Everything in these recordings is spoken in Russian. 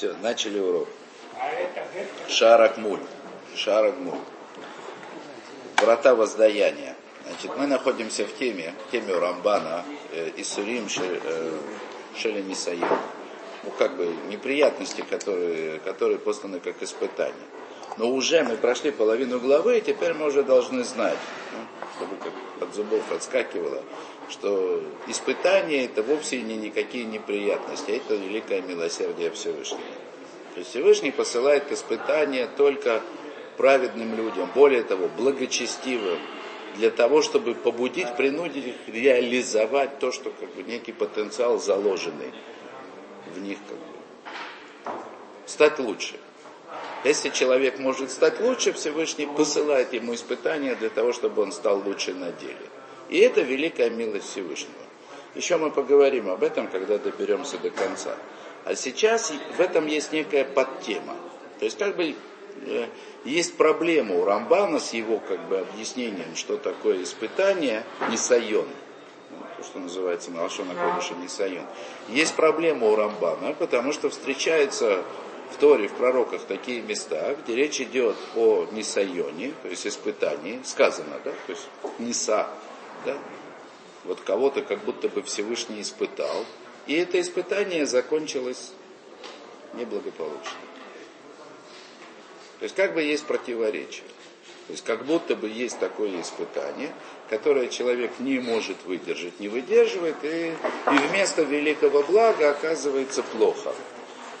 Все, начали урок. Шаракмуль. Шаракмуль. Врата воздаяния. Значит, мы находимся в теме, в теме Рамбана, э, Исурим э, Шеля Нисаим. Ну, как бы неприятности, которые, которые посланы как испытания. Но уже мы прошли половину главы, и теперь мы уже должны знать, ну, чтобы как от зубов отскакивало, что испытания это вовсе не никакие неприятности, а это великое милосердие Всевышнего. То есть Всевышний посылает испытания только праведным людям, более того, благочестивым, для того, чтобы побудить, принудить их реализовать то, что как бы некий потенциал заложенный в них, как бы, стать лучше. Если человек может стать лучше, Всевышний посылает ему испытания для того, чтобы он стал лучше на деле. И это великая милость Всевышнего. Еще мы поговорим об этом, когда доберемся до конца. А сейчас в этом есть некая подтема. То есть как бы э, есть проблема у Рамбана с его как бы объяснением, что такое испытание, нисайон. Ну, то, что называется на Лашона Кодыша нисайон. Есть проблема у Рамбана, потому что встречается в Торе, в пророках такие места, где речь идет о нисайоне, то есть испытании, сказано, да, то есть ниса, да, вот кого-то как будто бы Всевышний испытал, и это испытание закончилось неблагополучно. То есть как бы есть противоречие. То есть как будто бы есть такое испытание, которое человек не может выдержать, не выдерживает, и, и вместо великого блага оказывается плохо.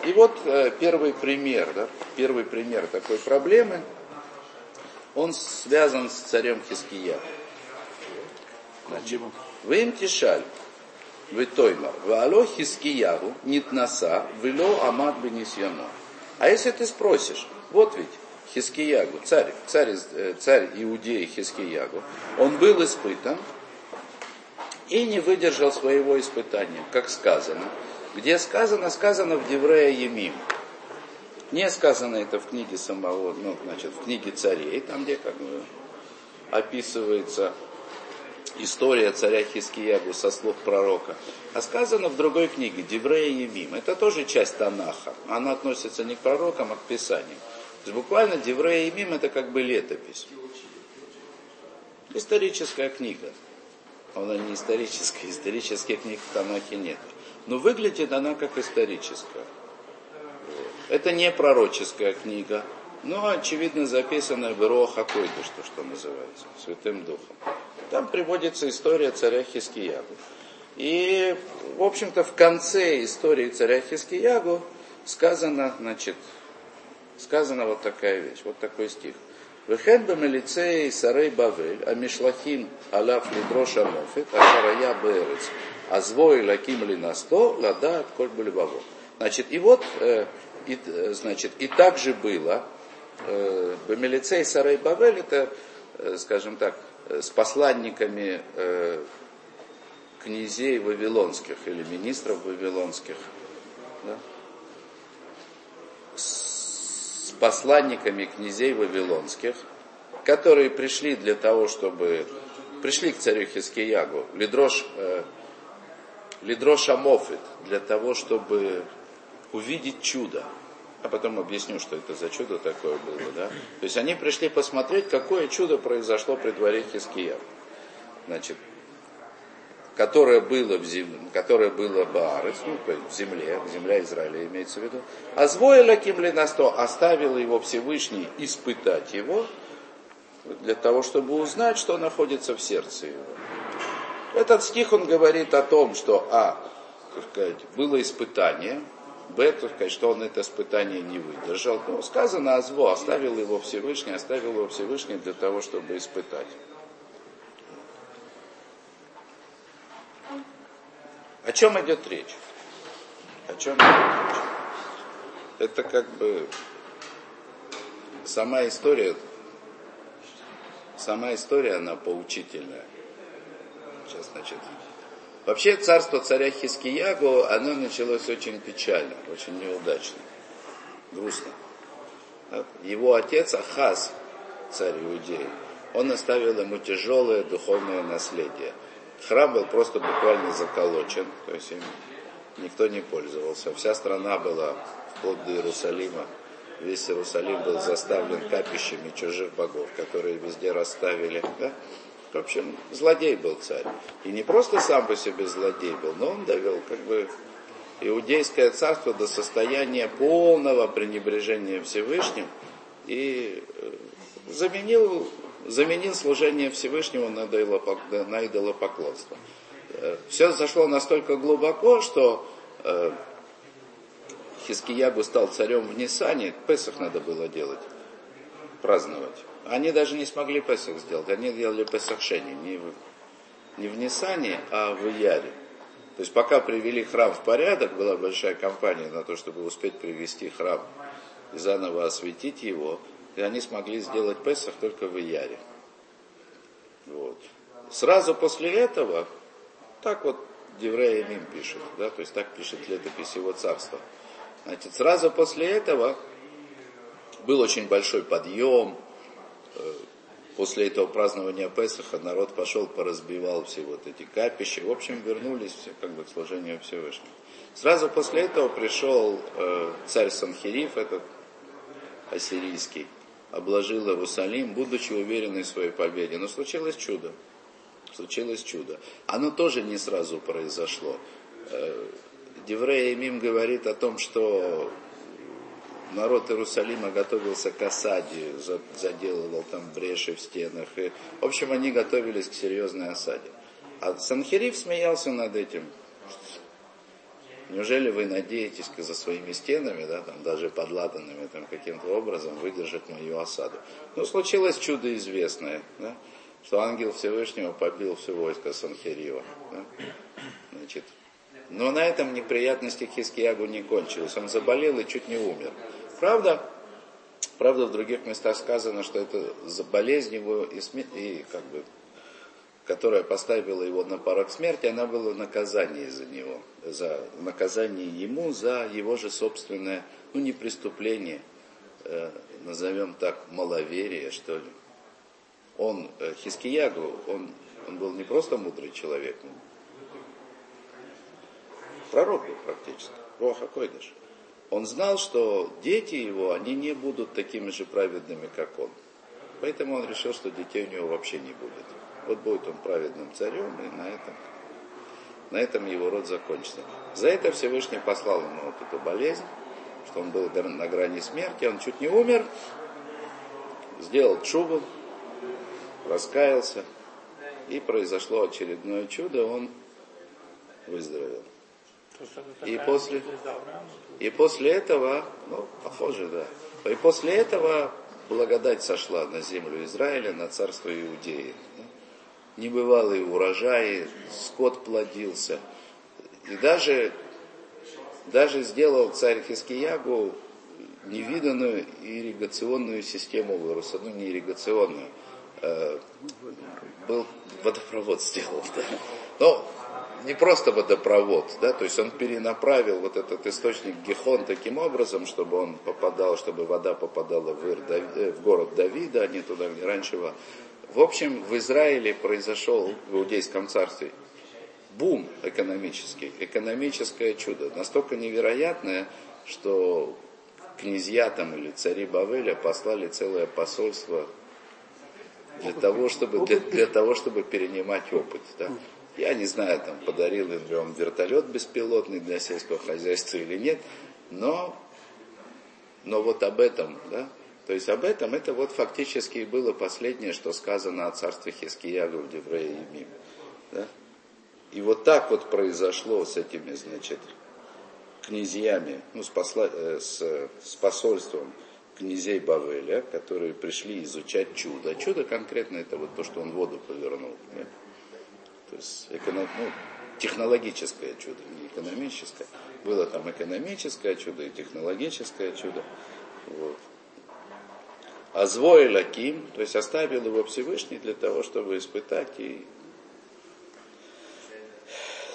И вот э, первый пример, да, первый пример такой проблемы, он связан с царем Хиския. Значит, вы им тишаль, вы тойма, вало Хискиягу, нитнаса, вело амад бенисьяно. А если ты спросишь, вот ведь Хискиягу, царь, царь, э, царь Иудеи Хискиягу, он был испытан и не выдержал своего испытания, как сказано. Где сказано, сказано в Деврея Емим. Не сказано это в книге самого, ну, значит, в книге царей, там, где как бы описывается история царя Хискиягу со слов пророка. А сказано в другой книге, Деврея Емим. Это тоже часть Танаха. Она относится не к пророкам, а к Писаниям. То есть буквально Деврея Емим это как бы летопись. Историческая книга. Она не историческая, исторических книг в Танахе нет но выглядит она как историческая. Это не пророческая книга, но, очевидно, записанная в Роха Койдыш, что, что называется, Святым Духом. Там приводится история царя Хискиягу. И, в общем-то, в конце истории царя Хискиягу сказано, значит, сказана вот такая вещь, вот такой стих. Вехен бамелицей сарей бавель, а мишлахим алаф лидроша мофет, а шарая берец, Азвой лаким ли на сто, лада коль булеваво. Значит, и вот, э, и, э, значит, и так же было, Бамилицей Сарай Бавель, это, э, скажем так, э, с посланниками э, князей вавилонских или министров вавилонских, да? с посланниками князей вавилонских, которые пришли для того, чтобы пришли к царю Хискиягу, Лидрош э, Лидроша Мофит, для того, чтобы увидеть чудо. А потом объясню, что это за чудо такое было. Да? То есть они пришли посмотреть, какое чудо произошло при дворе Хиския. Значит, которое было в земле, которое было Баарец, ну, в земле, земля Израиля имеется в виду. А звоя Ким Ленасто оставил его Всевышний испытать его, для того, чтобы узнать, что находится в сердце его. Этот стих, он говорит о том, что, а, так сказать, было испытание, б, так сказать, что он это испытание не выдержал. Ну, сказано о зло, оставил его Всевышний, оставил его Всевышний для того, чтобы испытать. О чем идет речь? О чем идет речь? Это как бы сама история, сама история, она поучительная. Сейчас, значит, вообще царство царя Хискиягу, оно началось очень печально, очень неудачно, грустно. Его отец Ахаз, царь Иудеи, он оставил ему тяжелое духовное наследие. Храм был просто буквально заколочен, то есть им никто не пользовался. Вся страна была вплоть до Иерусалима. Весь Иерусалим был заставлен капищами чужих богов, которые везде расставили. Да? В общем, злодей был царь. И не просто сам по себе злодей был, но он довел как бы иудейское царство до состояния полного пренебрежения Всевышним и э, заменил, заменил служение Всевышнему на идолопоклонство. Э, Все зашло настолько глубоко, что э, Хискиягу стал царем в Нисане, Песах надо было делать, праздновать. Они даже не смогли Песах сделать, они делали Песахшение не в, не в Нисане, а в Яре. То есть пока привели храм в порядок, была большая кампания на то, чтобы успеть привести храм и заново осветить его, и они смогли сделать Песах только в Яре. Вот. Сразу после этого, так вот Деврея Мим пишет, да, то есть так пишет летопись его царства. Значит, сразу после этого был очень большой подъем. Э, после этого празднования Песаха народ пошел, поразбивал все вот эти капища. В общем, вернулись все как бы к служению Всевышнего. Сразу после этого пришел э, царь Санхириф, этот ассирийский, обложил Иерусалим, будучи уверенный в своей победе. Но случилось чудо. Случилось чудо. Оно тоже не сразу произошло. Э, Деврея Мим говорит о том, что народ Иерусалима готовился к осаде, заделывал там бреши в стенах. И, в общем, они готовились к серьезной осаде. А Санхериф смеялся над этим. Неужели вы надеетесь за своими стенами, да, там, даже подлатанными там, каким-то образом, выдержать мою осаду? Ну, случилось чудо известное, да, что ангел Всевышнего побил все войско Санхерива. Да? Значит, но на этом неприятности Хискиягу не кончились. Он заболел и чуть не умер. Правда, правда в других местах сказано, что это болезнь его и, и как бы которая поставила его на порог смерти, она была наказание за него, за наказание ему за его же собственное, ну не преступление, э, назовем так, маловерие, что ли. Он, э, Хискиягу, он, он был не просто мудрый человек, пророк был практически, Роха Койдыш. Он знал, что дети его, они не будут такими же праведными, как он. Поэтому он решил, что детей у него вообще не будет. Вот будет он праведным царем, и на этом, на этом его род закончится. За это Всевышний послал ему вот эту болезнь, что он был на грани смерти, он чуть не умер, сделал чубу, раскаялся, и произошло очередное чудо, он выздоровел. И после, и после этого, ну, похоже, да. И после этого благодать сошла на землю Израиля, на царство Иудеи. Небывалые урожаи, скот плодился. И даже, даже сделал царь Хискиягу невиданную ирригационную систему выруса, ну не ирригационную, э, был водопровод сделал, да. Но не просто водопровод, да, то есть он перенаправил вот этот источник Гихон таким образом, чтобы он попадал, чтобы вода попадала в, Ир, э, в город Давида, а не туда, где раньше была. В общем, в Израиле произошел, в Иудейском царстве, бум экономический, экономическое чудо, настолько невероятное, что князья там или цари Бавеля послали целое посольство для того, чтобы, для, для того, чтобы перенимать опыт. Да. Я не знаю, там, подарил ли он вертолет беспилотный для сельского хозяйства или нет, но, но вот об этом, да, то есть об этом, это вот фактически было последнее, что сказано о царстве Хискиягу в Деврее и Мим. Да? И вот так вот произошло с этими, значит, князьями, ну, с, посла, э, с, с посольством князей Бавеля, которые пришли изучать чудо. Чудо конкретно это вот то, что он воду повернул. Да? То есть эконом, ну, технологическое чудо, не экономическое. Было там экономическое чудо и технологическое чудо. Вот. А звой Лаким, то есть оставил его Всевышний для того, чтобы испытать и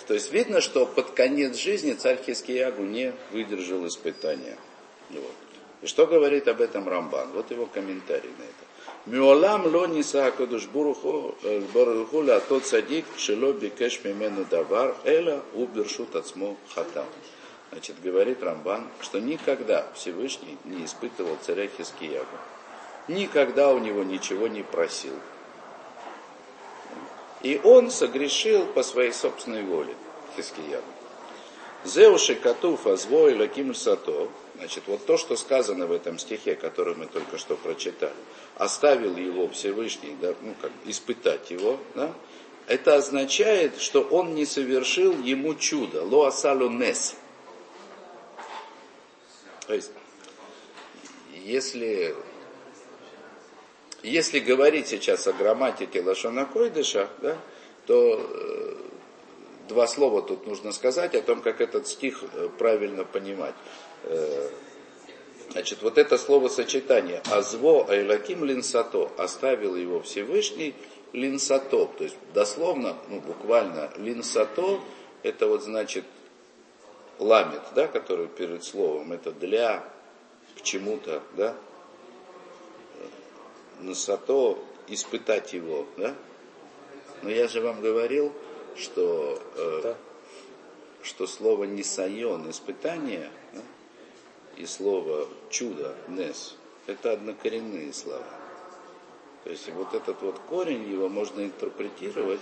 то есть видно, что под конец жизни царь Хискиягу не выдержал испытания. Вот. И что говорит об этом Рамбан? Вот его комментарий на это. Миолам ло ниса акадуш буруху ла тот садик шело бикеш мимену давар эла убершут ацмо хатам. Значит, говорит Рамбан, что никогда Всевышний не испытывал царя Хискиягу. Никогда у него ничего не просил. И он согрешил по своей собственной воле, Хискиягу. Зеуши Катуф Азвой Лаким Сато, значит, вот то, что сказано в этом стихе, который мы только что прочитали, оставил его Всевышний, да, ну, как испытать его, да, это означает, что он не совершил ему чудо, лоасалу нес. То есть, если, если говорить сейчас о грамматике Лашона Койдыша, да, то э, два слова тут нужно сказать о том, как этот стих э, правильно понимать. Э, значит, вот это словосочетание. «Азво Айлаким Линсато» оставил его Всевышний Линсато, то есть дословно, ну буквально Линсато, это вот значит ламит, да, который перед словом, это для, к чему-то, да, Насато, испытать его, да. Но я же вам говорил, что, э, что слово «нисайон» – испытание, да, и слово «чудо» – «нес» – это однокоренные слова. То есть вот этот вот корень, его можно интерпретировать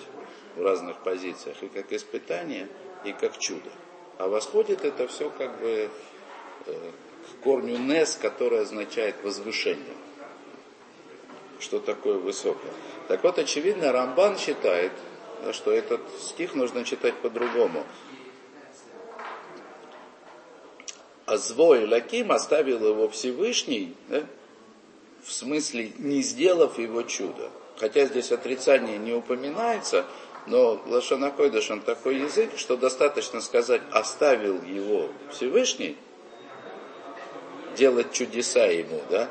в разных позициях и как испытание, и как чудо. А восходит это все как бы э, к корню «нес», который означает возвышение. Что такое высокое. Так вот, очевидно, Рамбан считает, что этот стих нужно читать по-другому. А звой Лаким оставил его Всевышний, да, в смысле не сделав его чудо. Хотя здесь отрицание не упоминается, но Лашанакойдыш он такой язык, что достаточно сказать оставил его Всевышний, делать чудеса ему, да?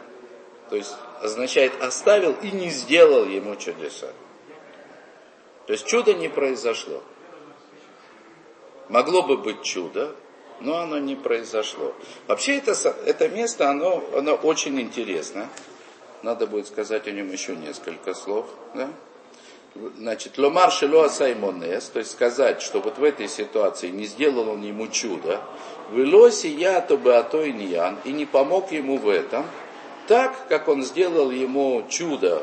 То есть означает оставил и не сделал ему чудеса. То есть чудо не произошло. Могло бы быть чудо, но оно не произошло. Вообще это, это место, оно, оно очень интересно. Надо будет сказать о нем еще несколько слов. Да? Значит, ломар шело асаймонес, то есть сказать, что вот в этой ситуации не сделал он ему чудо, вылоси я то бы а то и ниян, и не помог ему в этом, так, как он сделал ему чудо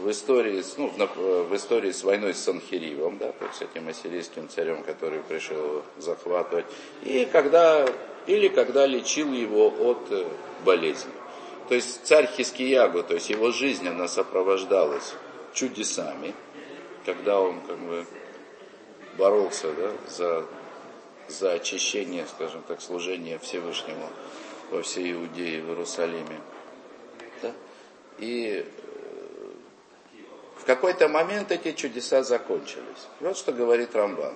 в истории, ну, в истории с войной с Санхиривом, да, то есть этим ассирийским царем, который пришел захватывать, и когда, или когда лечил его от э, болезни. То есть царь Хискиягу, то есть его жизнь, она сопровождалась чудесами, когда он как бы боролся да, за, за очищение, скажем так, служения Всевышнему во всей Иудее и в Иерусалиме. Да? И в какой-то момент эти чудеса закончились. Вот что говорит Рамбан.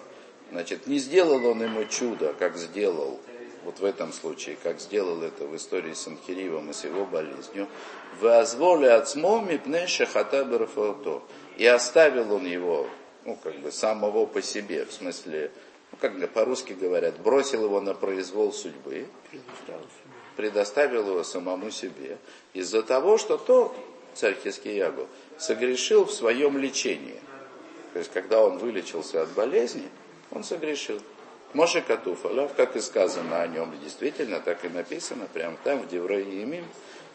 Значит, не сделал он ему чудо, как сделал, вот в этом случае, как сделал это в истории с Анхиривом и с его болезнью. Возволи отсмо мипне шахата И оставил он его, ну, как бы, самого по себе, в смысле, ну, как по-русски говорят, бросил его на произвол судьбы, предоставил его самому себе, из-за того, что тот, царь Хискиягу, согрешил в своем лечении. То есть, когда он вылечился от болезни, он согрешил. Моше Катуфалав, как и сказано о нем, действительно так и написано, прямо там, в Девраимим,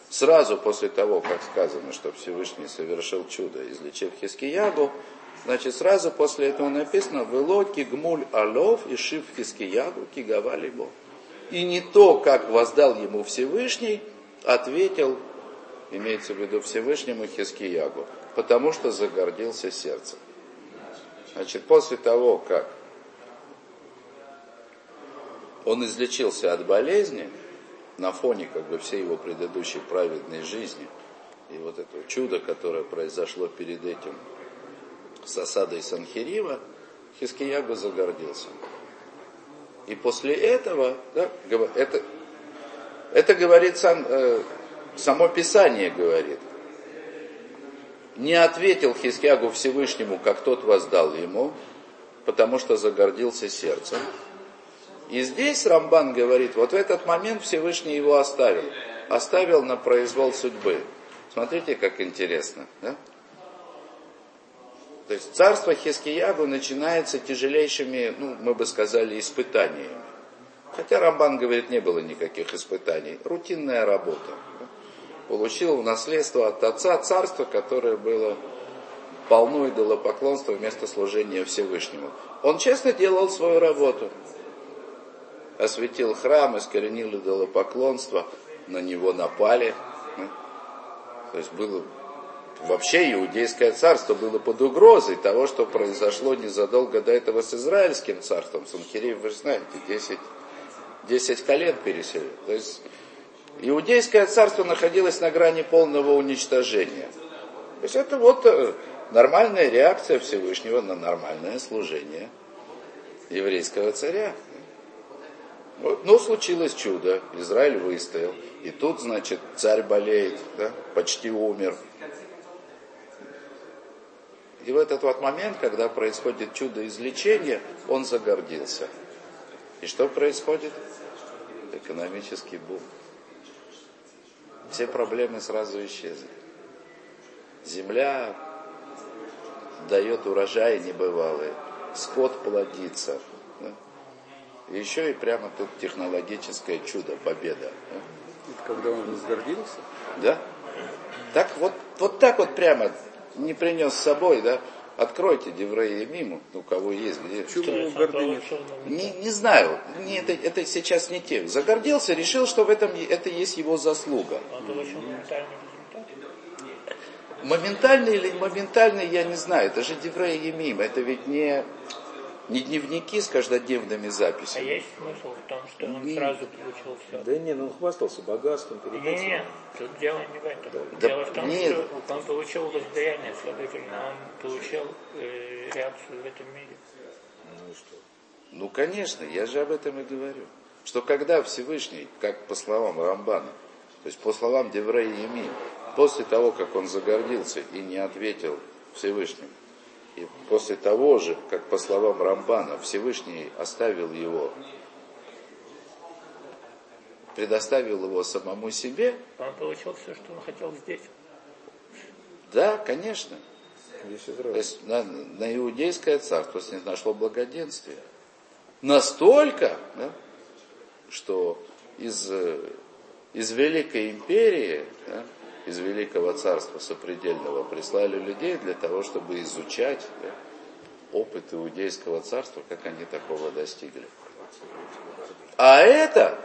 сразу после того, как сказано, что Всевышний совершил чудо, излечив Хискиягу, значит, сразу после этого написано «Вело кигмуль алов и шив Хискиягу кигавали Бог». И не то, как воздал ему Всевышний, ответил имеется в виду Всевышнему Хискиягу, потому что загордился сердцем. Значит, после того, как он излечился от болезни, на фоне как бы всей его предыдущей праведной жизни, и вот это чудо, которое произошло перед этим с осадой Санхирива, Хискиягу загордился. И после этого, да, это, это говорит сам, э, само Писание говорит. Не ответил Хискиягу Всевышнему, как тот воздал ему, потому что загордился сердцем. И здесь Рамбан говорит, вот в этот момент Всевышний его оставил. Оставил на произвол судьбы. Смотрите, как интересно. Да? То есть царство Хискиягу начинается тяжелейшими, ну, мы бы сказали, испытаниями. Хотя Рамбан говорит, не было никаких испытаний. Рутинная работа. Получил в наследство от отца царство, которое было полно идолопоклонства вместо служения Всевышнему. Он честно делал свою работу. Осветил храм, искоренил идолопоклонство, на него напали. То есть было вообще иудейское царство было под угрозой того, что произошло незадолго до этого с израильским царством. Санхирив, вы знаете, 10, 10 колен переселил. То есть иудейское царство находилось на грани полного уничтожения. То есть это вот э, нормальная реакция Всевышнего на нормальное служение еврейского царя. Ну, случилось чудо, Израиль выстоял. И тут, значит, царь болеет, да, почти умер. И в этот вот момент, когда происходит чудо излечения, он загордился. И что происходит? Экономический бум. Все проблемы сразу исчезли. Земля дает урожаи небывалые. Скот плодится. Да? Еще и прямо тут технологическое чудо, победа. Да? Когда он возгордился? Да. Так вот, вот так вот прямо не принес с собой, да, откройте Деврея Миму, у кого есть, где. Почему гордыня? Не, не знаю, не, это, это сейчас не тем. Загордился, решил, что в этом это есть его заслуга. Моментальный или моментальный, я не знаю, это же Деврея Емим, это ведь не, не дневники с каждодневными А записями. есть смысл в том, что он Не- сразу получил все? Да не, ну он хвастался богатством, Не, перед не, тут дело не в этом. Да дело в том, нет. что он получил воздаяние, следовательно, он получил э, реакцию в этом мире. Ну и что? Ну, конечно, я же об этом и говорю. Что когда Всевышний, как по словам Рамбана, то есть по словам Деврея Еми, после того, как он загордился и не ответил Всевышнему, и после того же, как по словам Рамбана, Всевышний оставил его, предоставил его самому себе, Он получил все, что он хотел здесь. да, конечно. То есть на, на иудейское царство с ним нашло благоденствие. Настолько, да, что из, э, из Великой Империи, да, из Великого Царства Сопредельного прислали людей для того, чтобы изучать да, опыт Иудейского Царства, как они такого достигли. А это,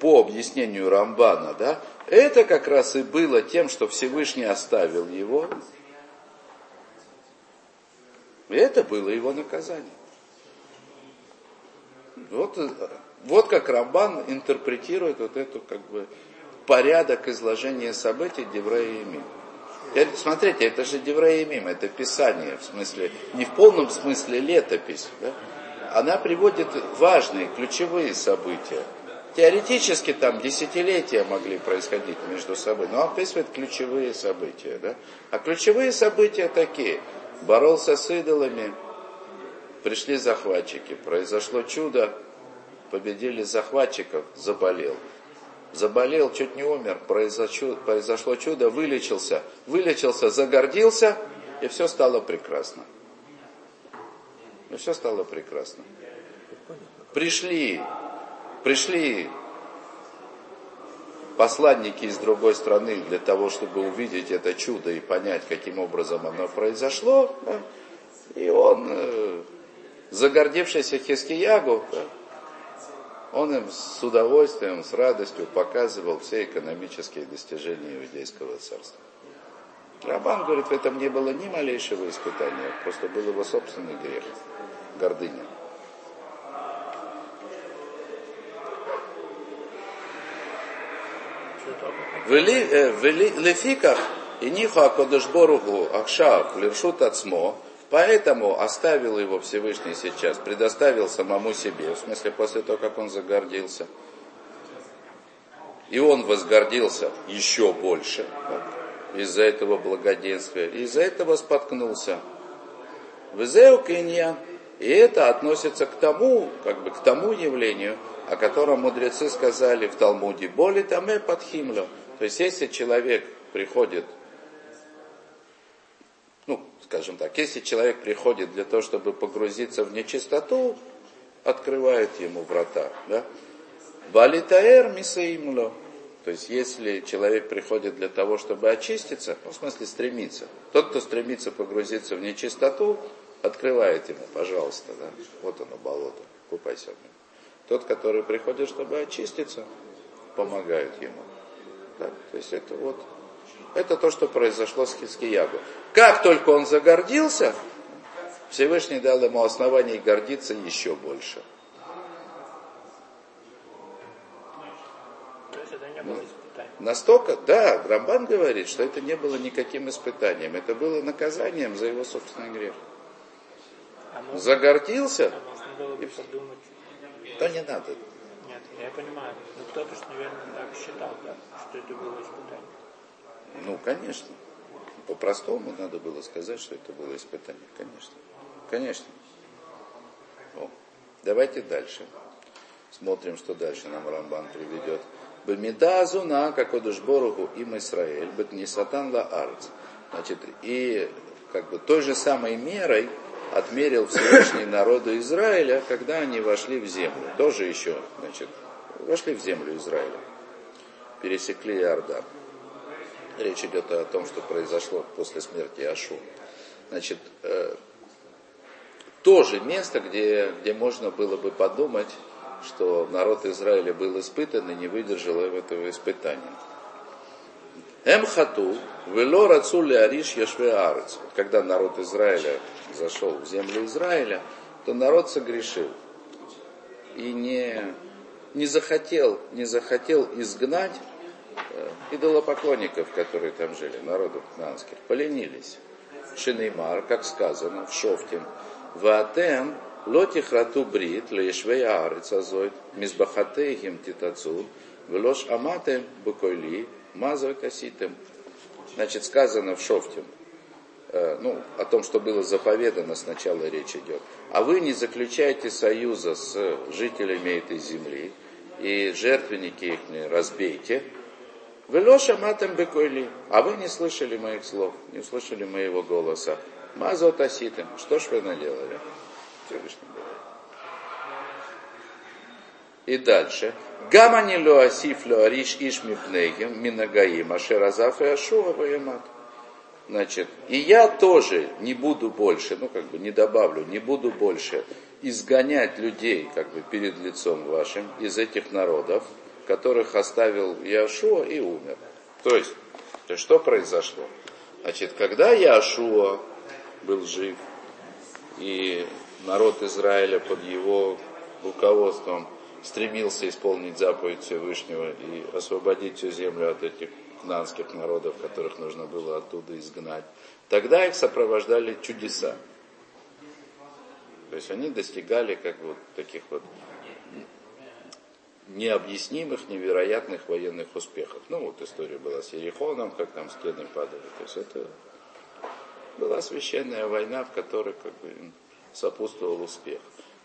по объяснению Рамбана, да, это как раз и было тем, что Всевышний оставил его, и это было его наказание. Вот, вот как Рамбан интерпретирует вот эту как бы порядок изложения событий Деврея и Мим. Смотрите, это же Деврея и Мим, это писание, в смысле, не в полном смысле летопись. Да? Она приводит важные, ключевые события. Теоретически там десятилетия могли происходить между собой, но описывает ключевые события. Да? А ключевые события такие. Боролся с идолами, пришли захватчики, произошло чудо, победили захватчиков, заболел. Заболел, чуть не умер, произошло, произошло чудо, вылечился, вылечился, загордился, и все стало прекрасно. И все стало прекрасно. Пришли, пришли посланники из другой страны для того, чтобы увидеть это чудо и понять, каким образом оно произошло. И он, э, загордевшийся Хискиягу, да, он им с удовольствием, с радостью показывал все экономические достижения иудейского царства. Рабан говорит, в этом не было ни малейшего испытания, просто был его собственный грех, гордыня. Лефиках и ниху Акодышборугу Акшав Левшут Ацмо, поэтому оставил его Всевышний сейчас, предоставил самому себе, в смысле после того, как он загордился. И он возгордился еще больше да, из-за этого благоденствия, и из-за этого споткнулся. Везеу Киньян. И это относится к тому, как бы к тому явлению, о котором мудрецы сказали в Талмуде, боли таме под химлю. То есть, если человек приходит, скажем так, если человек приходит для того, чтобы погрузиться в нечистоту, открывает ему врата, да, Валитаэр мисаимло. То есть, если человек приходит для того, чтобы очиститься, ну, в смысле стремиться, тот, кто стремится погрузиться в нечистоту, открывает ему, пожалуйста, да, вот оно болото, купайся в нем. Тот, который приходит, чтобы очиститься, помогают ему. Да? То есть это вот, это то, что произошло с Хискиягу. Как только он загордился, Всевышний дал ему основание гордиться еще больше. Настолько, да, Рамбан говорит, что это не было никаким испытанием, это было наказанием за его собственный грех. А Загордился, а бы подумать, то не надо. нет, я понимаю, но кто-то ж, наверное, так считал, да, что это было испытание. Ну, конечно. По-простому надо было сказать, что это было испытание. Конечно. Конечно. О, давайте дальше. Смотрим, что дальше нам Рамбан приведет. Бемидазу на какодушборуху им Исраэль, бекнисатан ла арц. Значит, и как бы той же самой мерой отмерил Всевышний народу Израиля, когда они вошли в землю. Тоже еще, значит, вошли в землю Израиля. Пересекли Иордан. Речь идет о том, что произошло после смерти Ашу. Значит, э, тоже место, где, где можно было бы подумать, что народ Израиля был испытан и не выдержал этого испытания. Эмхату, вело рацули ариш яшве арец. Когда народ Израиля зашел в землю Израиля, то народ согрешил. И не, не захотел, не захотел изгнать идолопоклонников, которые там жили, народу кнанских, поленились. Шинеймар, как сказано, в Шофтим, Ваатем лотих рату брит лешвей арец азой, мизбахатейхим титацу, велош аматем букойли, мазой каситем. Значит, сказано в Шофтим, э, ну, о том, что было заповедано, сначала речь идет. А вы не заключаете союза с жителями этой земли, и жертвенники их не разбейте, Велоша матем бекойли, а вы не слышали моих слов, не услышали моего голоса. Мазот аситым, что ж вы наделали? И дальше. Гамани ло асиф ло иш мипнегим минагаим ашеразаф и ашуа ваямат. Значит, и я тоже не буду больше, ну как бы не добавлю, не буду больше изгонять людей как бы перед лицом вашим из этих народов, которых оставил Яшуа и умер. То есть, то есть что произошло? Значит, когда Яшуа был жив, и народ Израиля под его руководством стремился исполнить заповедь Всевышнего и освободить всю землю от этих кнанских народов, которых нужно было оттуда изгнать, тогда их сопровождали чудеса. То есть они достигали как вот таких вот необъяснимых, невероятных военных успехов. Ну вот история была с Ерехоном, как там стены падали. То есть это была священная война, в которой как бы сопутствовал успех.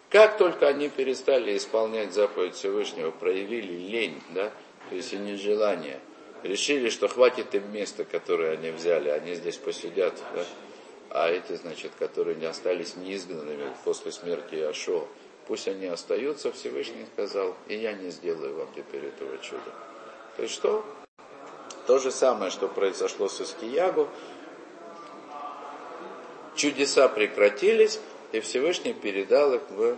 Как только они перестали исполнять заповедь Всевышнего, проявили лень, да, то есть и нежелание, решили, что хватит им места, которое они взяли, они здесь посидят, да, а эти, значит, которые не остались неизгнанными после смерти Ашо, пусть они остаются, Всевышний сказал, и я не сделаю вам теперь этого чуда. То есть что? То же самое, что произошло с Искиягу. Чудеса прекратились, и Всевышний передал их в,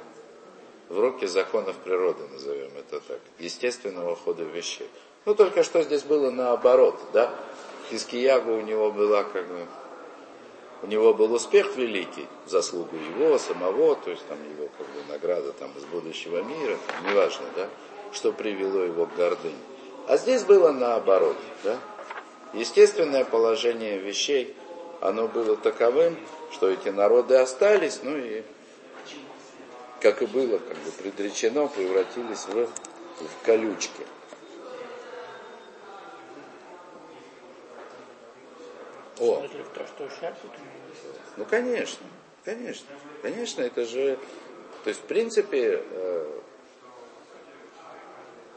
в руки законов природы, назовем это так, естественного хода вещей. Ну, только что здесь было наоборот, да? Хискиягу у него была как бы у него был успех великий, заслугу его, самого, то есть там его как бы награда там из будущего мира, там, неважно, да, что привело его к гордыне. А здесь было наоборот, да. Естественное положение вещей, оно было таковым, что эти народы остались, ну и, как и было, как бы предречено, превратились в, в колючки. О. То, что ты Ну, конечно, конечно, конечно, это же, то есть, в принципе, э,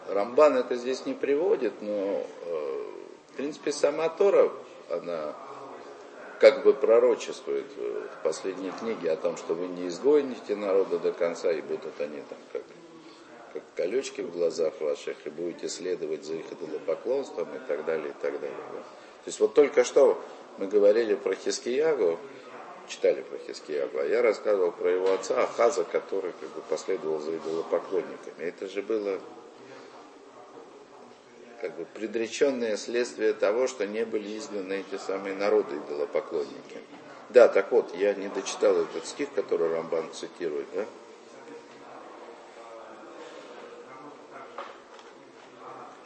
Рамбан это здесь не приводит, но, э, в принципе, сама Тора, она как бы пророчествует в последней книге о том, что вы не изгоните народа до конца, и будут они там как как колючки в глазах ваших, и будете следовать за их идолопоклонством и так далее, и так далее. Да? То есть вот только что мы говорили про Хискиягу, читали про Хискиягу, а я рассказывал про его отца Ахаза, который как бы последовал за идолопоклонниками. Это же было как бы предреченное следствие того, что не были изгнаны эти самые народы идолопоклонники. Да, так вот, я не дочитал этот стих, который Рамбан цитирует, да?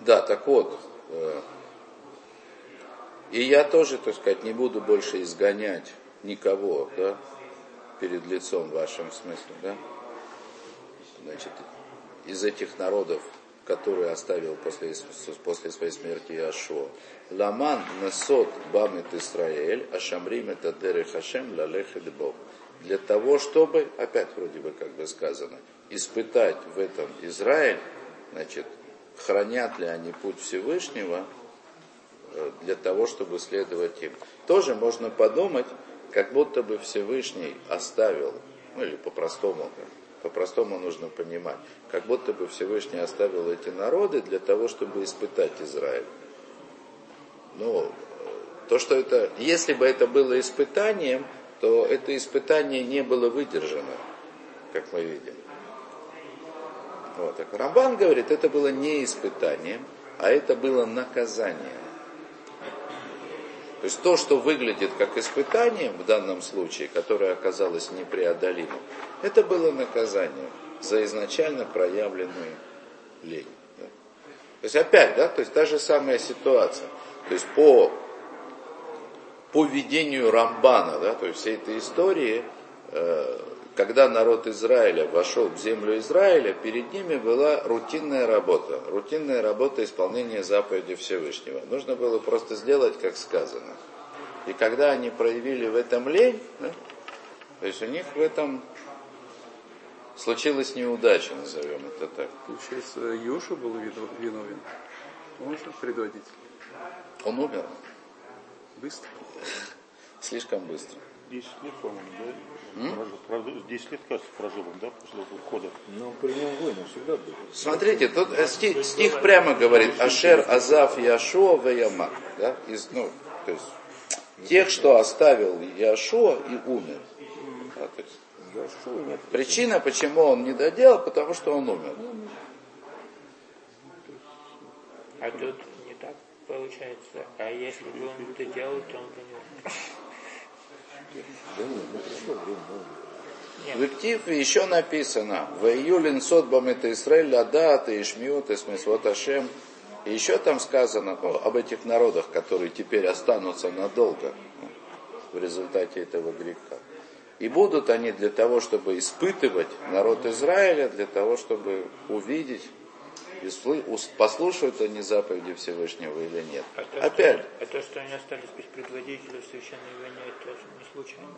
Да, так вот, э, и я тоже, так сказать, не буду больше изгонять никого, да, перед лицом вашим смысле, да, значит, из этих народов, которые оставил после, после своей смерти Иошуа. Ламан насот бамит Исраэль, ашамрим это деры хашем бог. Для того, чтобы, опять вроде бы как бы сказано, испытать в этом Израиль, значит, хранят ли они путь Всевышнего для того, чтобы следовать им. Тоже можно подумать, как будто бы Всевышний оставил, ну или по-простому, по-простому нужно понимать, как будто бы Всевышний оставил эти народы для того, чтобы испытать Израиль. Ну, то, что это, если бы это было испытанием, то это испытание не было выдержано, как мы видим. Вот. Так Рамбан говорит, это было не испытанием, а это было наказанием. То есть то, что выглядит как испытанием в данном случае, которое оказалось непреодолимым, это было наказанием за изначально проявленную лень. Да? То есть опять, да, то есть та же самая ситуация. То есть по, по видению Рамбана, да, то есть всей этой истории, э, когда народ Израиля вошел в землю Израиля, перед ними была рутинная работа. Рутинная работа исполнения заповеди Всевышнего. Нужно было просто сделать, как сказано. И когда они проявили в этом лень, да, то есть у них в этом случилась неудача, назовем это так. Получается, Йоша был виновен. Он же предводитель. Он умер. Быстро. Слишком быстро. 10 лет, по-моему, да? Прожил, 10 лет, кажется, прожил он, да, после ухода. Но при нем войны всегда были. Смотрите, тут стих, стих прямо говорит Ашер, Азав, Яшуа, Ваяма. Да? Из, ну, то есть, тех, что оставил Яшуа и умер. Да, то есть, причина, почему он не доделал, потому что он умер. А тут не так получается. А если бы он доделал, то он бы не умер. Да нет, ну пришло время. В Иктиве еще написано, в июлин сотбам это Израиль, Адат, и Ишмиот, и Смисвот Ашем. И еще там сказано ну, об этих народах, которые теперь останутся надолго ну, в результате этого греха. И будут они для того, чтобы испытывать народ Израиля, для того, чтобы увидеть, послушают они заповеди Всевышнего или нет. А то, Опять, Что, а то, что они остались без предводителя в священной войне, это не случайно.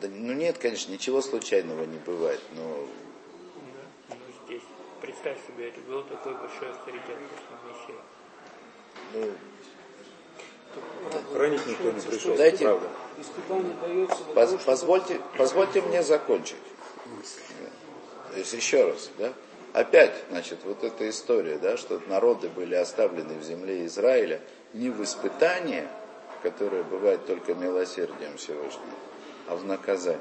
да, ну нет, конечно, ничего случайного не бывает, но Ну, ну, здесь, представь себе, это был такой большой авторитет после Мессии. ну, Хранить никто не пришел, Дайте- правда. Поз- позвольте, позвольте мне закончить. То есть еще раз, да? Опять, значит, вот эта история, да, что народы были оставлены в земле Израиля не в испытание, которое бывает только милосердием Всевышнего, а в наказание.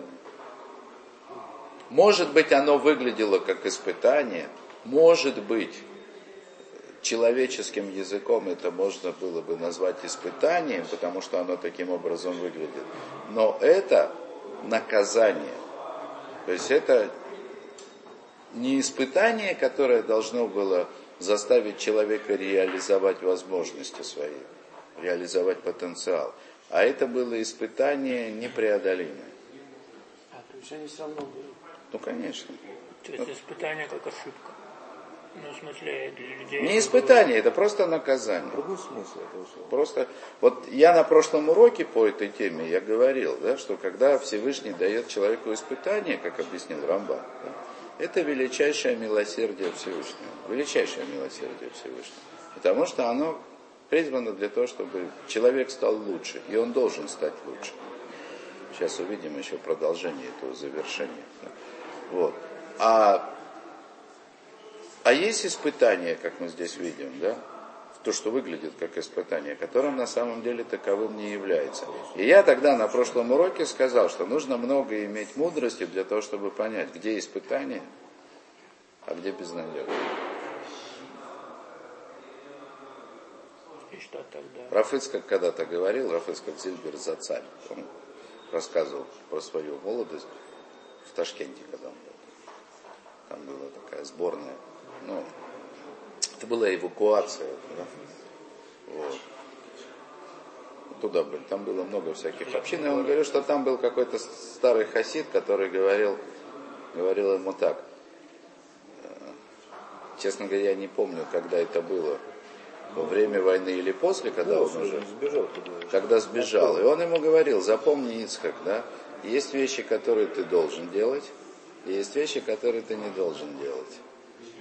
Может быть, оно выглядело как испытание, может быть, человеческим языком это можно было бы назвать испытанием, потому что оно таким образом выглядит. Но это наказание. То есть это не испытание, которое должно было заставить человека реализовать возможности свои, реализовать потенциал. А это было испытание непреодолимое. А, то есть они все равно были. Ну, конечно. То есть испытание как ошибка. Ну, в смысле, для людей... Не это испытание, это просто наказание. Другой смысл этого слова. Просто, вот я на прошлом уроке по этой теме, я говорил, да, что когда Всевышний дает человеку испытание, как объяснил Рамбан, да, это величайшее милосердие Всевышнего. Величайшее милосердие Всевышнего. Потому что оно призвано для того, чтобы человек стал лучше, и он должен стать лучше. Сейчас увидим еще продолжение этого завершения. Вот. А А есть испытание, как мы здесь видим, да? То, что выглядит как испытание, которым на самом деле таковым не является. И я тогда на прошлом уроке сказал, что нужно много иметь мудрости для того, чтобы понять, где испытание, а где безнадега. И что тогда? Рафыцкак когда-то говорил, Рафыцкак Зильбер за царь. Он рассказывал про свою молодость в Ташкенте, когда он был. Там была такая сборная. Ну, это была эвакуация. Да? Вот. Туда были. Там было много всяких общин. И он говорил, что там был какой-то старый хасид, который говорил, говорил ему так. Э, Честно говоря, я не помню, когда это было. Во время войны или после, когда он уже Сбежал туда. когда сбежал. И он ему говорил, запомни, Ицхак, да, есть вещи, которые ты должен делать, и есть вещи, которые ты не должен делать.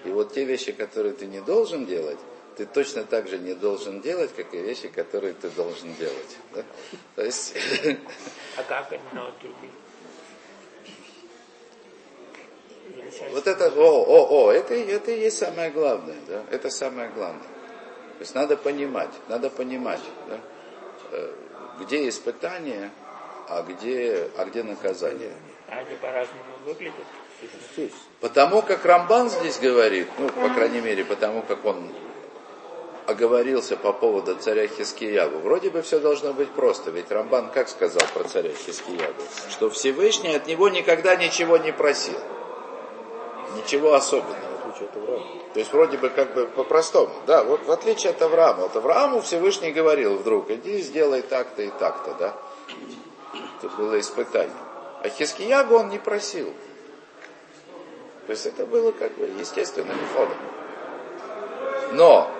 И вот те вещи, которые ты не должен делать, ты точно так же не должен делать, как и вещи, которые ты должен делать. да. То есть, А как одно вот это, о, о, о, это, это и есть самое главное, да, это самое главное. То есть надо понимать, надо понимать, да, э, где испытание, а где, а где наказание. Они по-разному выглядят? Потому как Рамбан здесь говорит, ну, по крайней мере, потому как он оговорился по поводу царя Хискиягу, вроде бы все должно быть просто, ведь Рамбан как сказал про царя Хискиягу? Что Всевышний от него никогда ничего не просил. Ничего особенного. То есть вроде бы как бы по-простому. Да, вот в отличие от Авраама. Вот Аврааму Всевышний говорил вдруг, иди сделай так-то и так-то, да. Это было испытание. А Хискиягу он не просил. То есть это было как бы естественным ходом. Но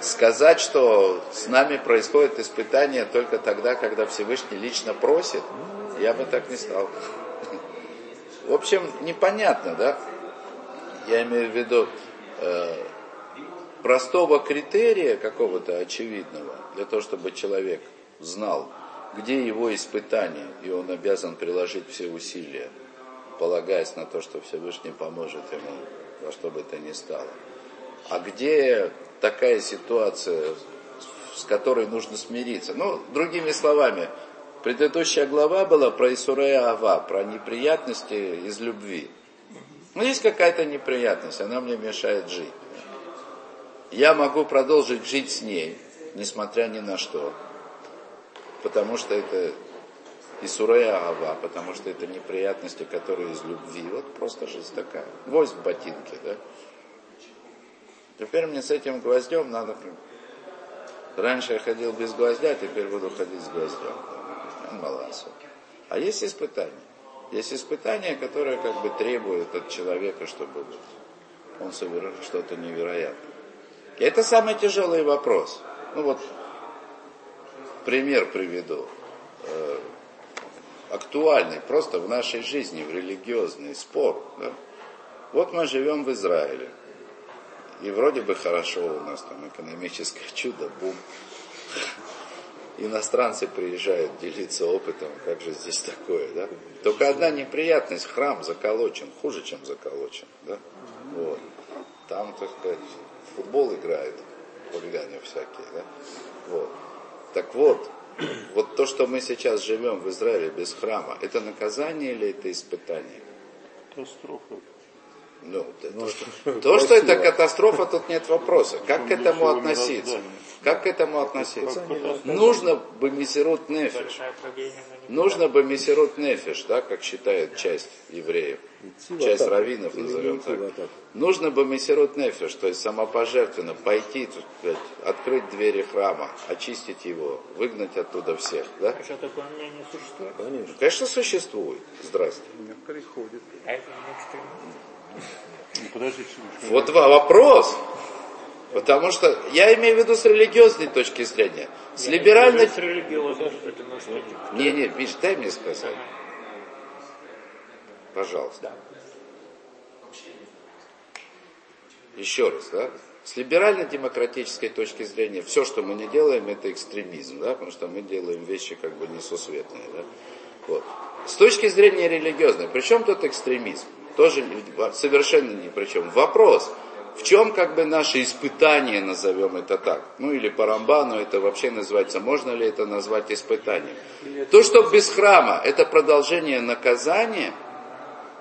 сказать, что с нами происходит испытание только тогда, когда Всевышний лично просит, я бы так не стал. В общем, непонятно, да? Я имею в виду э, простого критерия какого-то очевидного, для того, чтобы человек знал, где его испытание, и он обязан приложить все усилия, полагаясь на то, что Всевышний поможет ему во что бы то ни стало. А где такая ситуация, с которой нужно смириться? Ну, другими словами, предыдущая глава была про Исурея Ава, про неприятности из любви. Ну, есть какая-то неприятность, она мне мешает жить. Я могу продолжить жить с ней, несмотря ни на что. Потому что это Исурея Ава, потому что это неприятности, которые из любви. Вот просто жизнь такая. Гвоздь в ботинке, да? Теперь мне с этим гвоздем надо... Раньше я ходил без гвоздя, теперь буду ходить с гвоздем. Маласу. А есть испытания. Есть испытания, которые как бы требуют от человека, чтобы он совершил что-то невероятное. И это самый тяжелый вопрос. Ну вот, пример приведу. Актуальный просто в нашей жизни, в религиозный спор. Да? Вот мы живем в Израиле. И вроде бы хорошо у нас там экономическое чудо, бум. Иностранцы приезжают делиться опытом, как же здесь такое, да? Только одна неприятность, храм заколочен, хуже, чем заколочен, да? Вот. Там, так сказать, футбол играют, хулигане всякие, да? Вот. Так вот, вот то, что мы сейчас живем в Израиле без храма, это наказание или это испытание? Катастрофа. Ну, то, что, то, что это катастрофа, тут нет вопроса. Как к этому относиться? Как к этому относиться? Нужно бы мессирут нефиш. Нужно бы мессирут нефиш, да, как считает часть евреев. Часть раввинов, назовем так. Нужно бы мессирут нефиш, то есть самопожертвенно пойти, сказать, открыть двери храма, очистить его, выгнать оттуда всех, да? А что такое мнение существует? Конечно, существует. Здрасте. Приходит. А это. Ну, подождите, Вот вопрос. Потому что я имею в виду с религиозной точки зрения. С либеральной... С религиозной, Не, не, Миш, дай мне сказать. Пожалуйста. Еще раз, да? С либерально-демократической точки зрения, все, что мы не делаем, это экстремизм, да, потому что мы делаем вещи как бы несусветные, да. Вот. С точки зрения религиозной, при чем тут экстремизм? Тоже совершенно ни при чем. Вопрос, В чем как бы наше испытание, назовем это так? Ну или по Рамбану это вообще называется, можно ли это назвать испытанием? То, что без храма, это продолжение наказания,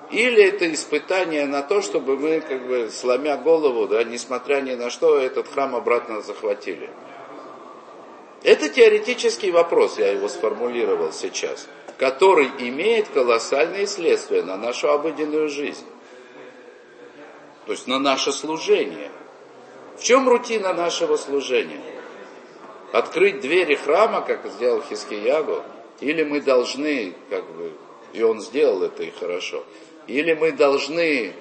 или это испытание на то, чтобы мы, как бы, сломя голову, да, несмотря ни на что, этот храм обратно захватили. Это теоретический вопрос, я его сформулировал сейчас, который имеет колоссальные следствия на нашу обыденную жизнь. То есть на наше служение. В чем рутина нашего служения? Открыть двери храма, как сделал Хискиягу, или мы должны, как бы, и он сделал это и хорошо, или мы должны,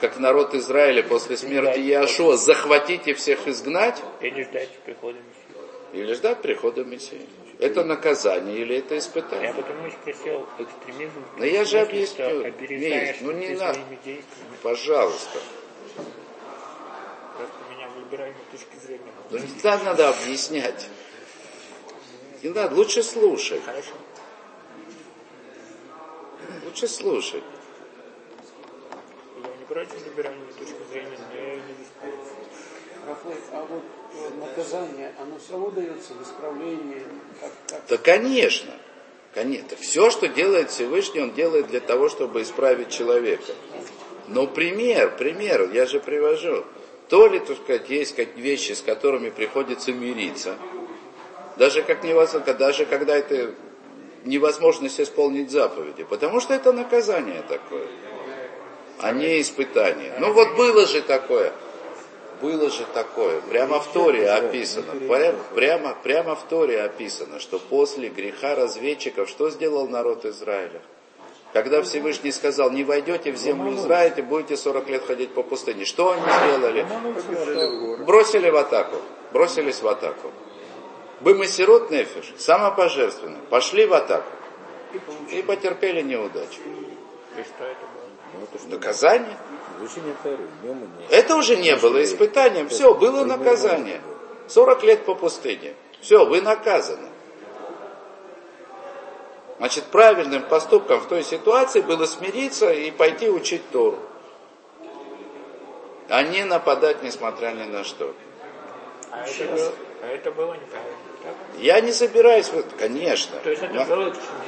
как народ Израиля после смерти Яшуа, захватить и всех изгнать, Или ждать прихода Мессии. или ждать прихода Мессии. Это наказание или это Я испытание? потому и спросил экстремизм. Да я же что объясню. Миш, ну не надо. своими действиями. Пожалуйста. Просто меня выбираемой точки зрения. Ну не так надо объяснять. Не надо, лучше слушай. Хорошо. Лучше слушай. Я не против либеральной точки зрения, но я не воспринимаю. А вот наказание, оно все равно дается в исправлении, как, как Да, конечно. Конечно. Все, что делает Всевышний, он делает для того, чтобы исправить человека. Но пример, пример, я же привожу. То ли, так сказать, есть как вещи, с которыми приходится мириться. Даже как невозможно, даже когда это невозможность исполнить заповеди. Потому что это наказание такое, а не испытание. Ну вот было же такое. Было же такое. Прямо в Торе описано. Прямо, прямо, прямо в Торе описано, что после греха разведчиков что сделал народ Израиля? Когда Всевышний сказал, не войдете в землю Израиля, будете 40 лет ходить по пустыне. Что они сделали? Бросили в атаку. Бросились в атаку. Бы сирот нефиш, самопожертвенно, пошли в атаку и потерпели неудачу. Что было? Наказание? Изучение Торы, днем и ночью. Это уже не было испытанием. Все, было наказание. 40 лет по пустыне. Все, вы наказаны. Значит, правильным поступком в той ситуации было смириться и пойти учить Тору. А не нападать, несмотря ни на что. А это, было, а это было неправильно, так? Я не собираюсь, в это, конечно. То есть это Но- был экстремизм. правильно?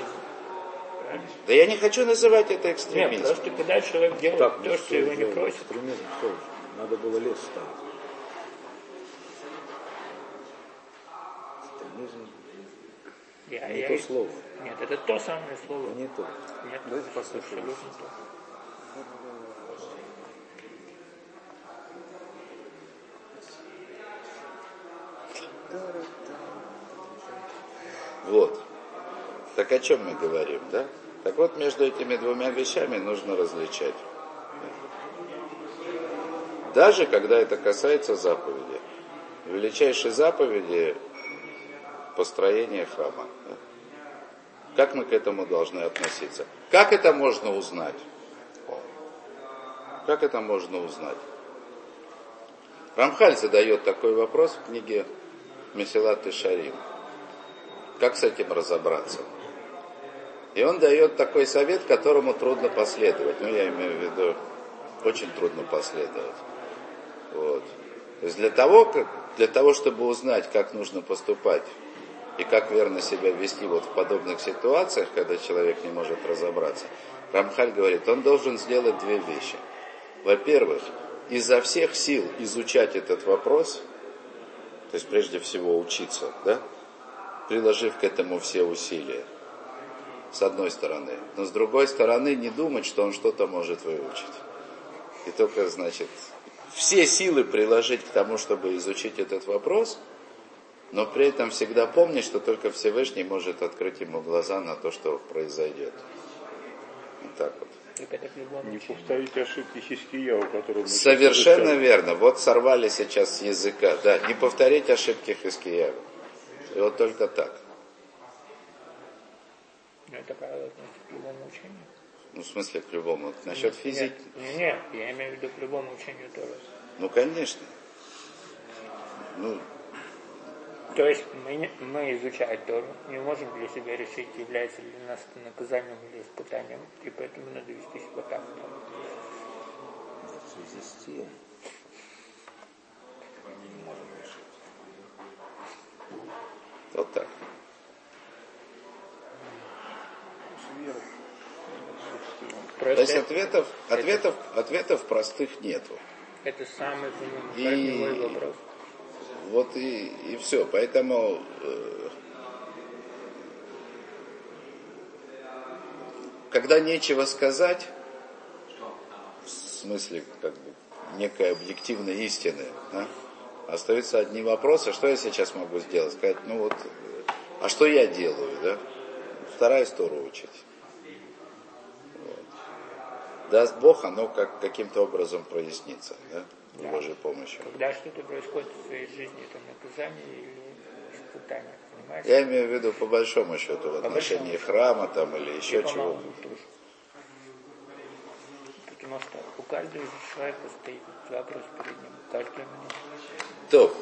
Да я не хочу называть это Нет, экстремизмом. просто когда человек делает Так, то, что его не Экстремизм, что же? Надо было лес ставить. Экстремизм я, не я то и- слово. Нет, это то самое слово. Не то. Нет, Давайте послушаем. Вот. Так о чем мы говорим, да? Так вот, между этими двумя вещами нужно различать. Даже когда это касается заповеди. Величайшей заповеди построение храма. Как мы к этому должны относиться? Как это можно узнать? Как это можно узнать? Рамхаль задает такой вопрос в книге Месилат и Шарим. Как с этим разобраться? И он дает такой совет, которому трудно последовать. Ну, я имею в виду, очень трудно последовать. Вот. То есть для того, как, для того, чтобы узнать, как нужно поступать и как верно себя вести вот в подобных ситуациях, когда человек не может разобраться, Рамхаль говорит, он должен сделать две вещи. Во-первых, изо всех сил изучать этот вопрос, то есть прежде всего учиться, да, приложив к этому все усилия, с одной стороны. Но с другой стороны, не думать, что он что-то может выучить. И только, значит, все силы приложить к тому, чтобы изучить этот вопрос, но при этом всегда помнить, что только Всевышний может открыть ему глаза на то, что произойдет. Вот так вот. Не повторить ошибки Хискияу, которые мы Совершенно изучали. верно. Вот сорвали сейчас с языка. Да, не повторить ошибки Хискиява. И вот только так. Но это правило относится к любому учению. Ну, в смысле, к любому. Насчет физики? Нет, нет, я имею в виду к любому учению тоже. Ну, конечно. Ну, то есть мы, мы изучая Тору, не можем для себя решить, является ли нас это наказанием или испытанием, и поэтому надо вести себя так. Вести. Вот так. То есть ответов, ответов, ответов простых нету. Это самый, по-моему, корневой вопрос. Вот и, и все. Поэтому э, когда нечего сказать, в смысле, как бы, некой объективной истины, да, остаются одни вопросы, что я сейчас могу сделать? Сказать, ну вот, э, а что я делаю, да? Вторая Тору учить. Даст Бог, оно как, каким-то образом прояснится, да, с Божьей помощью. Когда что-то происходит в твоей жизни, это наказание или испытание, понимаешь? Я имею в виду по большому счету в отношении большому храма там или еще по чего. малому тоже. Потому что у каждого человека стоит вопрос перед ним, каждый. То.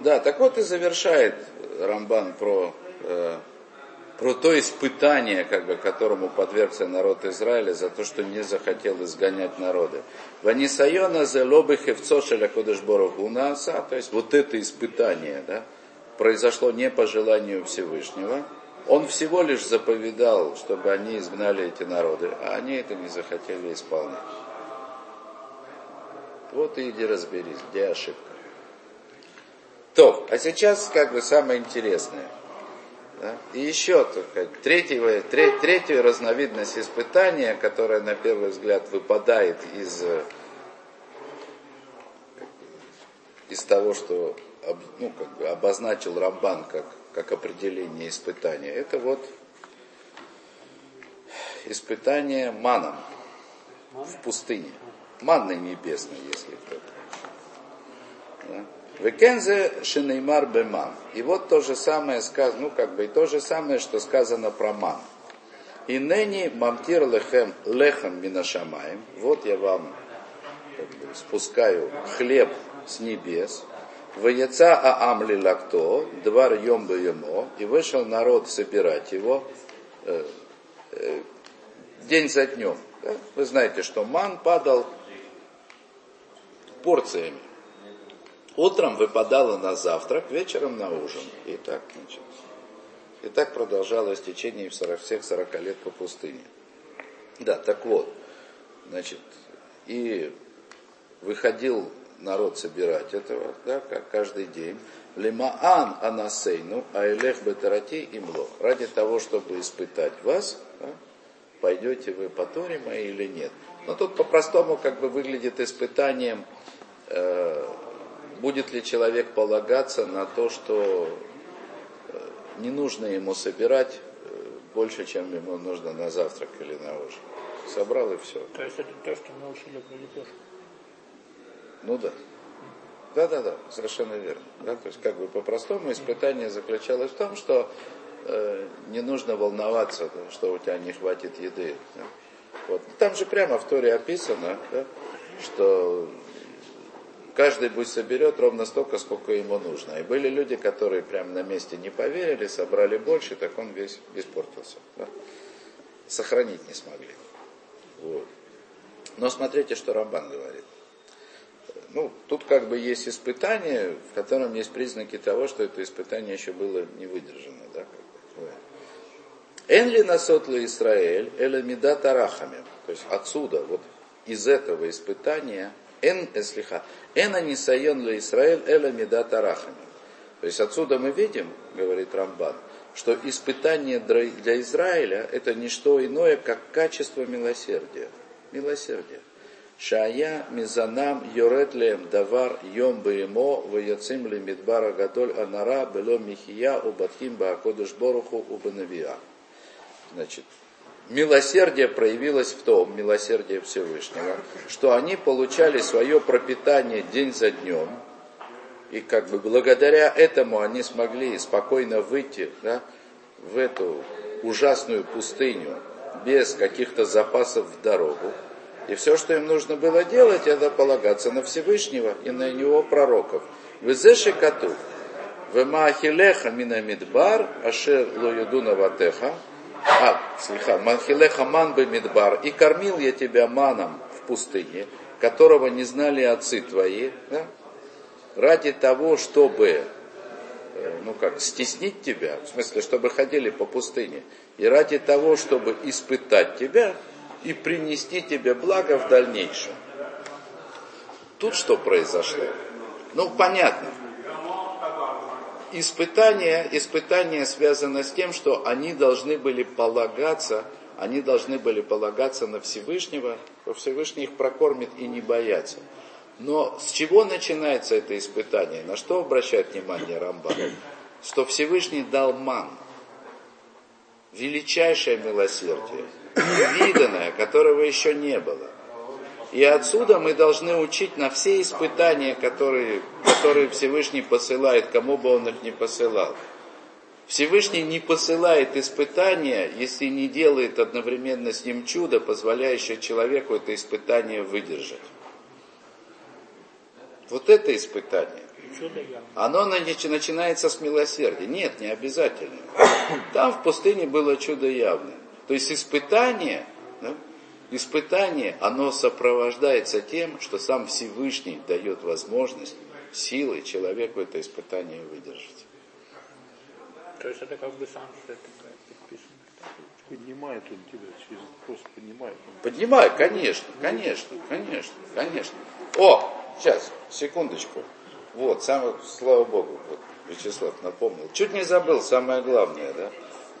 Да, так вот и завершает Рамбан про, э, про то испытание, как бы, которому подвергся народ Израиля за то, что не захотел изгонять народы. Ванисайона зелобы хевцо шелякодышборогунаса, то есть вот это испытание, да, произошло не по желанию Всевышнего. Он всего лишь заповедал, чтобы они изгнали эти народы, а они это не захотели исполнять. Вот и иди разберись, где ошибка. То, а сейчас как бы самое интересное. Да? И еще только третьего, тре- третью разновидность испытания, которая на первый взгляд выпадает из, э, из того, что ну, как бы обозначил Рамбан как, как определение испытания, это вот испытание маном в пустыне. Манной небесной, если кто-то. Да? Векензе шинеймар беман. И вот то же самое сказано, ну как бы и то же самое, что сказано про ман. И ныне мамтир лехем лехам минашамаем. Вот я вам как бы, спускаю хлеб с небес. Ваяца аамли лакто, двар йом йомо, и вышел народ собирать его э, э, день за днем. Да? Вы знаете, что ман падал порциями. Утром выпадало на завтрак, вечером на ужин. И так, значит, и так продолжалось в течение 40, всех 40 лет по пустыне. Да, так вот, значит, и выходил народ собирать этого, да, как каждый день. Лимаан анасейну, айлех бетарати имло. Ради того, чтобы испытать вас, да, пойдете вы по Торе моей или нет. Но тут по-простому как бы выглядит испытанием, э, будет ли человек полагаться на то, что э, не нужно ему собирать э, больше, чем ему нужно на завтрак или на ужин. Собрал и все. То есть это то, что мы учили про лепешку. Ну да. Да, да, да, совершенно верно. Да, то есть, как бы по-простому испытание заключалось в том, что э, не нужно волноваться, да, что у тебя не хватит еды. да. Вот. Там же прямо в Торе описано, да, что каждый пусть соберет ровно столько, сколько ему нужно. И были люди, которые прямо на месте не поверили, собрали больше, так он весь испортился. да. Сохранить не смогли. Вот. Но смотрите, что Рамбан говорит ну, тут как бы есть испытание, в котором есть признаки того, что это испытание еще было не выдержано. Да. Энли насотла Израиль, эля меда тарахами. То есть отсюда, вот из этого испытания, эн эслиха, эна нисайон ла Израиль, эля меда тарахами. То есть отсюда мы видим, говорит Рамбан, что испытание для Израиля это не что иное, как качество милосердия. Милосердие. Шая мизанам йорет давар йом беемо ваяцим ле мидбара гадоль анара бело михия убатхим баакодыш боруху убанавия. Значит, милосердие проявилось в том, милосердие Всевышнего, что они получали свое пропитание день за днем, и как бы благодаря этому они смогли спокойно выйти да, в эту ужасную пустыню без каких-то запасов в дорогу. И все, что им нужно было делать, это полагаться на Всевышнего и на его пророков. Везеши кату. Вемахилеха мина мидбар, ашер лоюдуна ватеха. А, слиха, махилеха ман бы мидбар. И кормил я тебя маном в пустыне, которого не знали отцы твои, да? ради того, чтобы э, ну как, стеснить тебя, в смысле, чтобы ходили по пустыне, и ради того, чтобы испытать тебя и принести тебе благо в дальнейшем. Тут что произошло? Ну, понятно. Испытание, испытание связано с тем, что они должны были полагаться, они должны были полагаться на Всевышнего, что Всевышний их прокормит и не бояться. Но с чего начинается это испытание? На что обращает внимание Рамбан? Что Всевышний дал ман. Величайшее милосердие, невиданное, которого еще не было. И отсюда мы должны учить на все испытания, которые, которые Всевышний посылает, кому бы он их не посылал. Всевышний не посылает испытания, если не делает одновременно с ним чудо, позволяющее человеку это испытание выдержать. Вот это испытание. Оно начинается с милосердия. Нет, не обязательно. Там в пустыне было чудо явное. То есть испытание, да, испытание, оно сопровождается тем, что сам Всевышний дает возможность силой человеку это испытание выдержать. То есть это как бы сам что это. Поднимает он тебя, через просто поднимает. Поднимает, конечно, конечно, конечно, конечно. О, сейчас, секундочку. Вот, самое, слава Богу, вот, Вячеслав напомнил. Чуть не забыл, самое главное, да.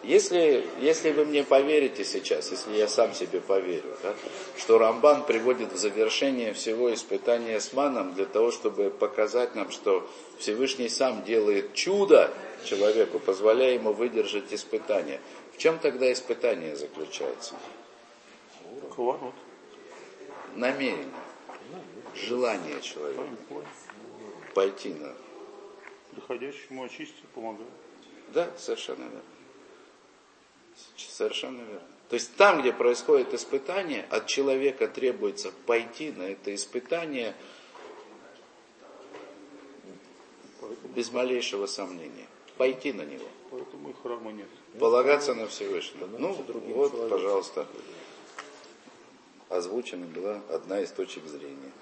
Если, если вы мне поверите сейчас, если я сам себе поверю, да, что Рамбан приводит в завершение всего испытания с маном для того, чтобы показать нам, что Всевышний сам делает чудо человеку, позволяя ему выдержать испытание. В чем тогда испытание заключается? Намерение, желание человека пойти на... Приходящему очистить помогает. Да, совершенно верно. Совершенно верно. То есть там, где происходит испытание, от человека требуется пойти на это испытание без малейшего сомнения. Пойти на него. Поэтому и храма нет. Полагаться на Всевышнего. Ну, вот, пожалуйста, озвучена была одна из точек зрения.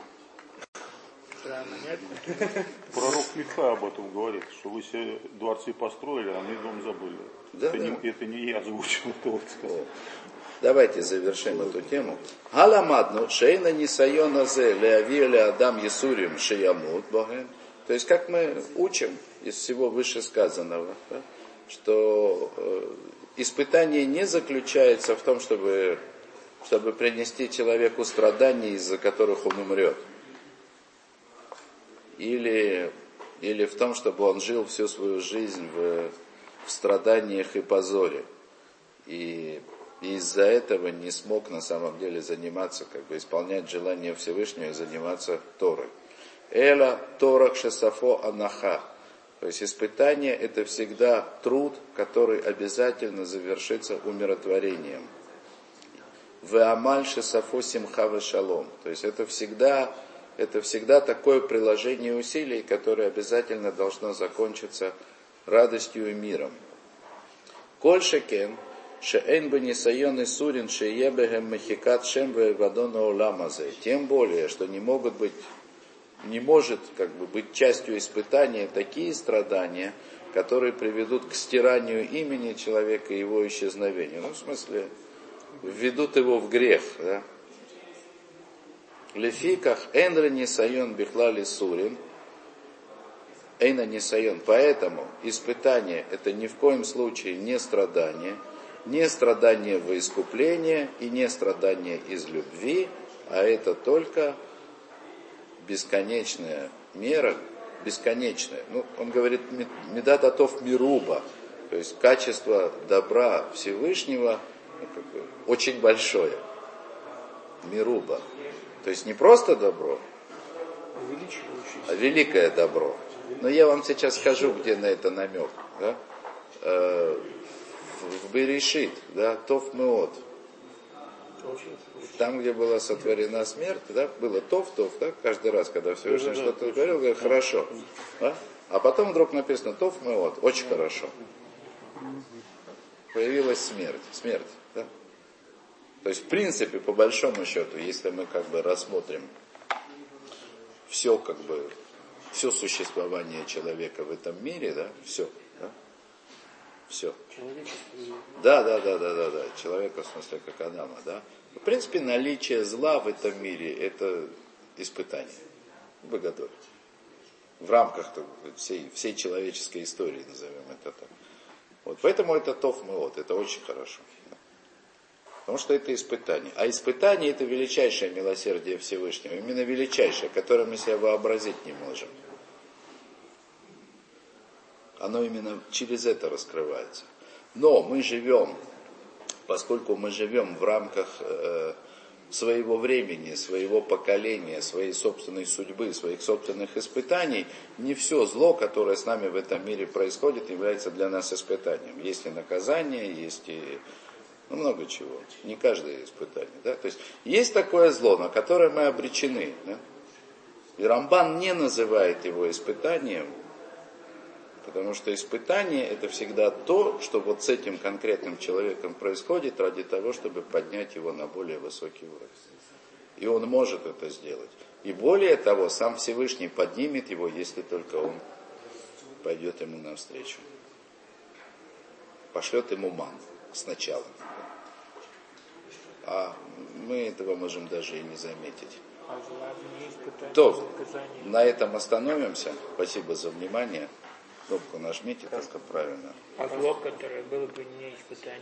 Пророк Миха об этом говорит, что вы себе дворцы построили, а мы дом забыли. Да, это, да. Не, это не я озвучил, это вот сказал. Давайте завершим эту тему. Галамадну шейна нисайона зе леавиэле адам есурим шиямут боген. То есть, как мы учим из всего вышесказанного, да, что э, испытание не заключается в том, чтобы, чтобы принести человеку страдания, из-за которых он умрет. Или, или в том, чтобы он жил всю свою жизнь в, в страданиях и позоре. И и из-за этого не смог на самом деле заниматься, как бы исполнять желание Всевышнего и заниматься Торой. Эла Торах Шесафо Анаха. То есть испытание это всегда труд, который обязательно завершится умиротворением. Веамаль Шесафо Симха Шалом. То есть это всегда, это всегда такое приложение усилий, которое обязательно должно закончиться радостью и миром. Кольшекен – Шеэн бы нисайон и сурин шеебехем махикат шем вадона оламазе. Тем более, что не могут быть, не может как бы быть частью испытания такие страдания, которые приведут к стиранию имени человека и его исчезновению. Ну, в смысле, введут его в грех. Да? Лефиках энра нисайон бихлали сурин. Эйна нисайон. Поэтому испытание это ни в коем случае не страдание – не страдание во искупление и не страдание из любви, а это только бесконечная мера, бесконечная. Ну, он говорит, медататов мируба, то есть качество добра Всевышнего ну, как бы, очень большое. Мируба. То есть не просто добро, а великое добро. Но я вам сейчас скажу, где на это намек. Да? Э, в Берешит, да, Тов Меот. Там, где была сотворена смерть, да, было Тов, Тов, да, каждый раз, когда Всевышний да, что-то говорил, говорит, хорошо. Да? А потом вдруг написано Тов Меот, очень хорошо. Появилась смерть, смерть, да. То есть, в принципе, по большому счету, если мы как бы рассмотрим все как бы все существование человека в этом мире, да, все, да, все. Да, да, да, да, да, да, человека в смысле как Адама, да. В принципе, наличие зла в этом мире – это испытание, богодоль. В рамках так, всей, всей человеческой истории, назовем это так. Вот, поэтому это тов мы вот, это очень хорошо. Потому что это испытание. А испытание это величайшее милосердие Всевышнего. Именно величайшее, которое мы себе вообразить не можем. Оно именно через это раскрывается. Но мы живем, поскольку мы живем в рамках э, своего времени, своего поколения, своей собственной судьбы, своих собственных испытаний, не все зло, которое с нами в этом мире происходит, является для нас испытанием. Есть и наказание, есть и ну, много чего. Не каждое испытание. Да? То есть есть такое зло, на которое мы обречены. Да? И Рамбан не называет его испытанием, потому что испытание это всегда то, что вот с этим конкретным человеком происходит ради того, чтобы поднять его на более высокий уровень. И он может это сделать. И более того, сам Всевышний поднимет его, если только он пойдет ему навстречу. Пошлет ему ман сначала а мы этого можем даже и не заметить. То, на этом остановимся. Спасибо за внимание. Кнопку нажмите, только правильно. А зло, которое было бы не испытание.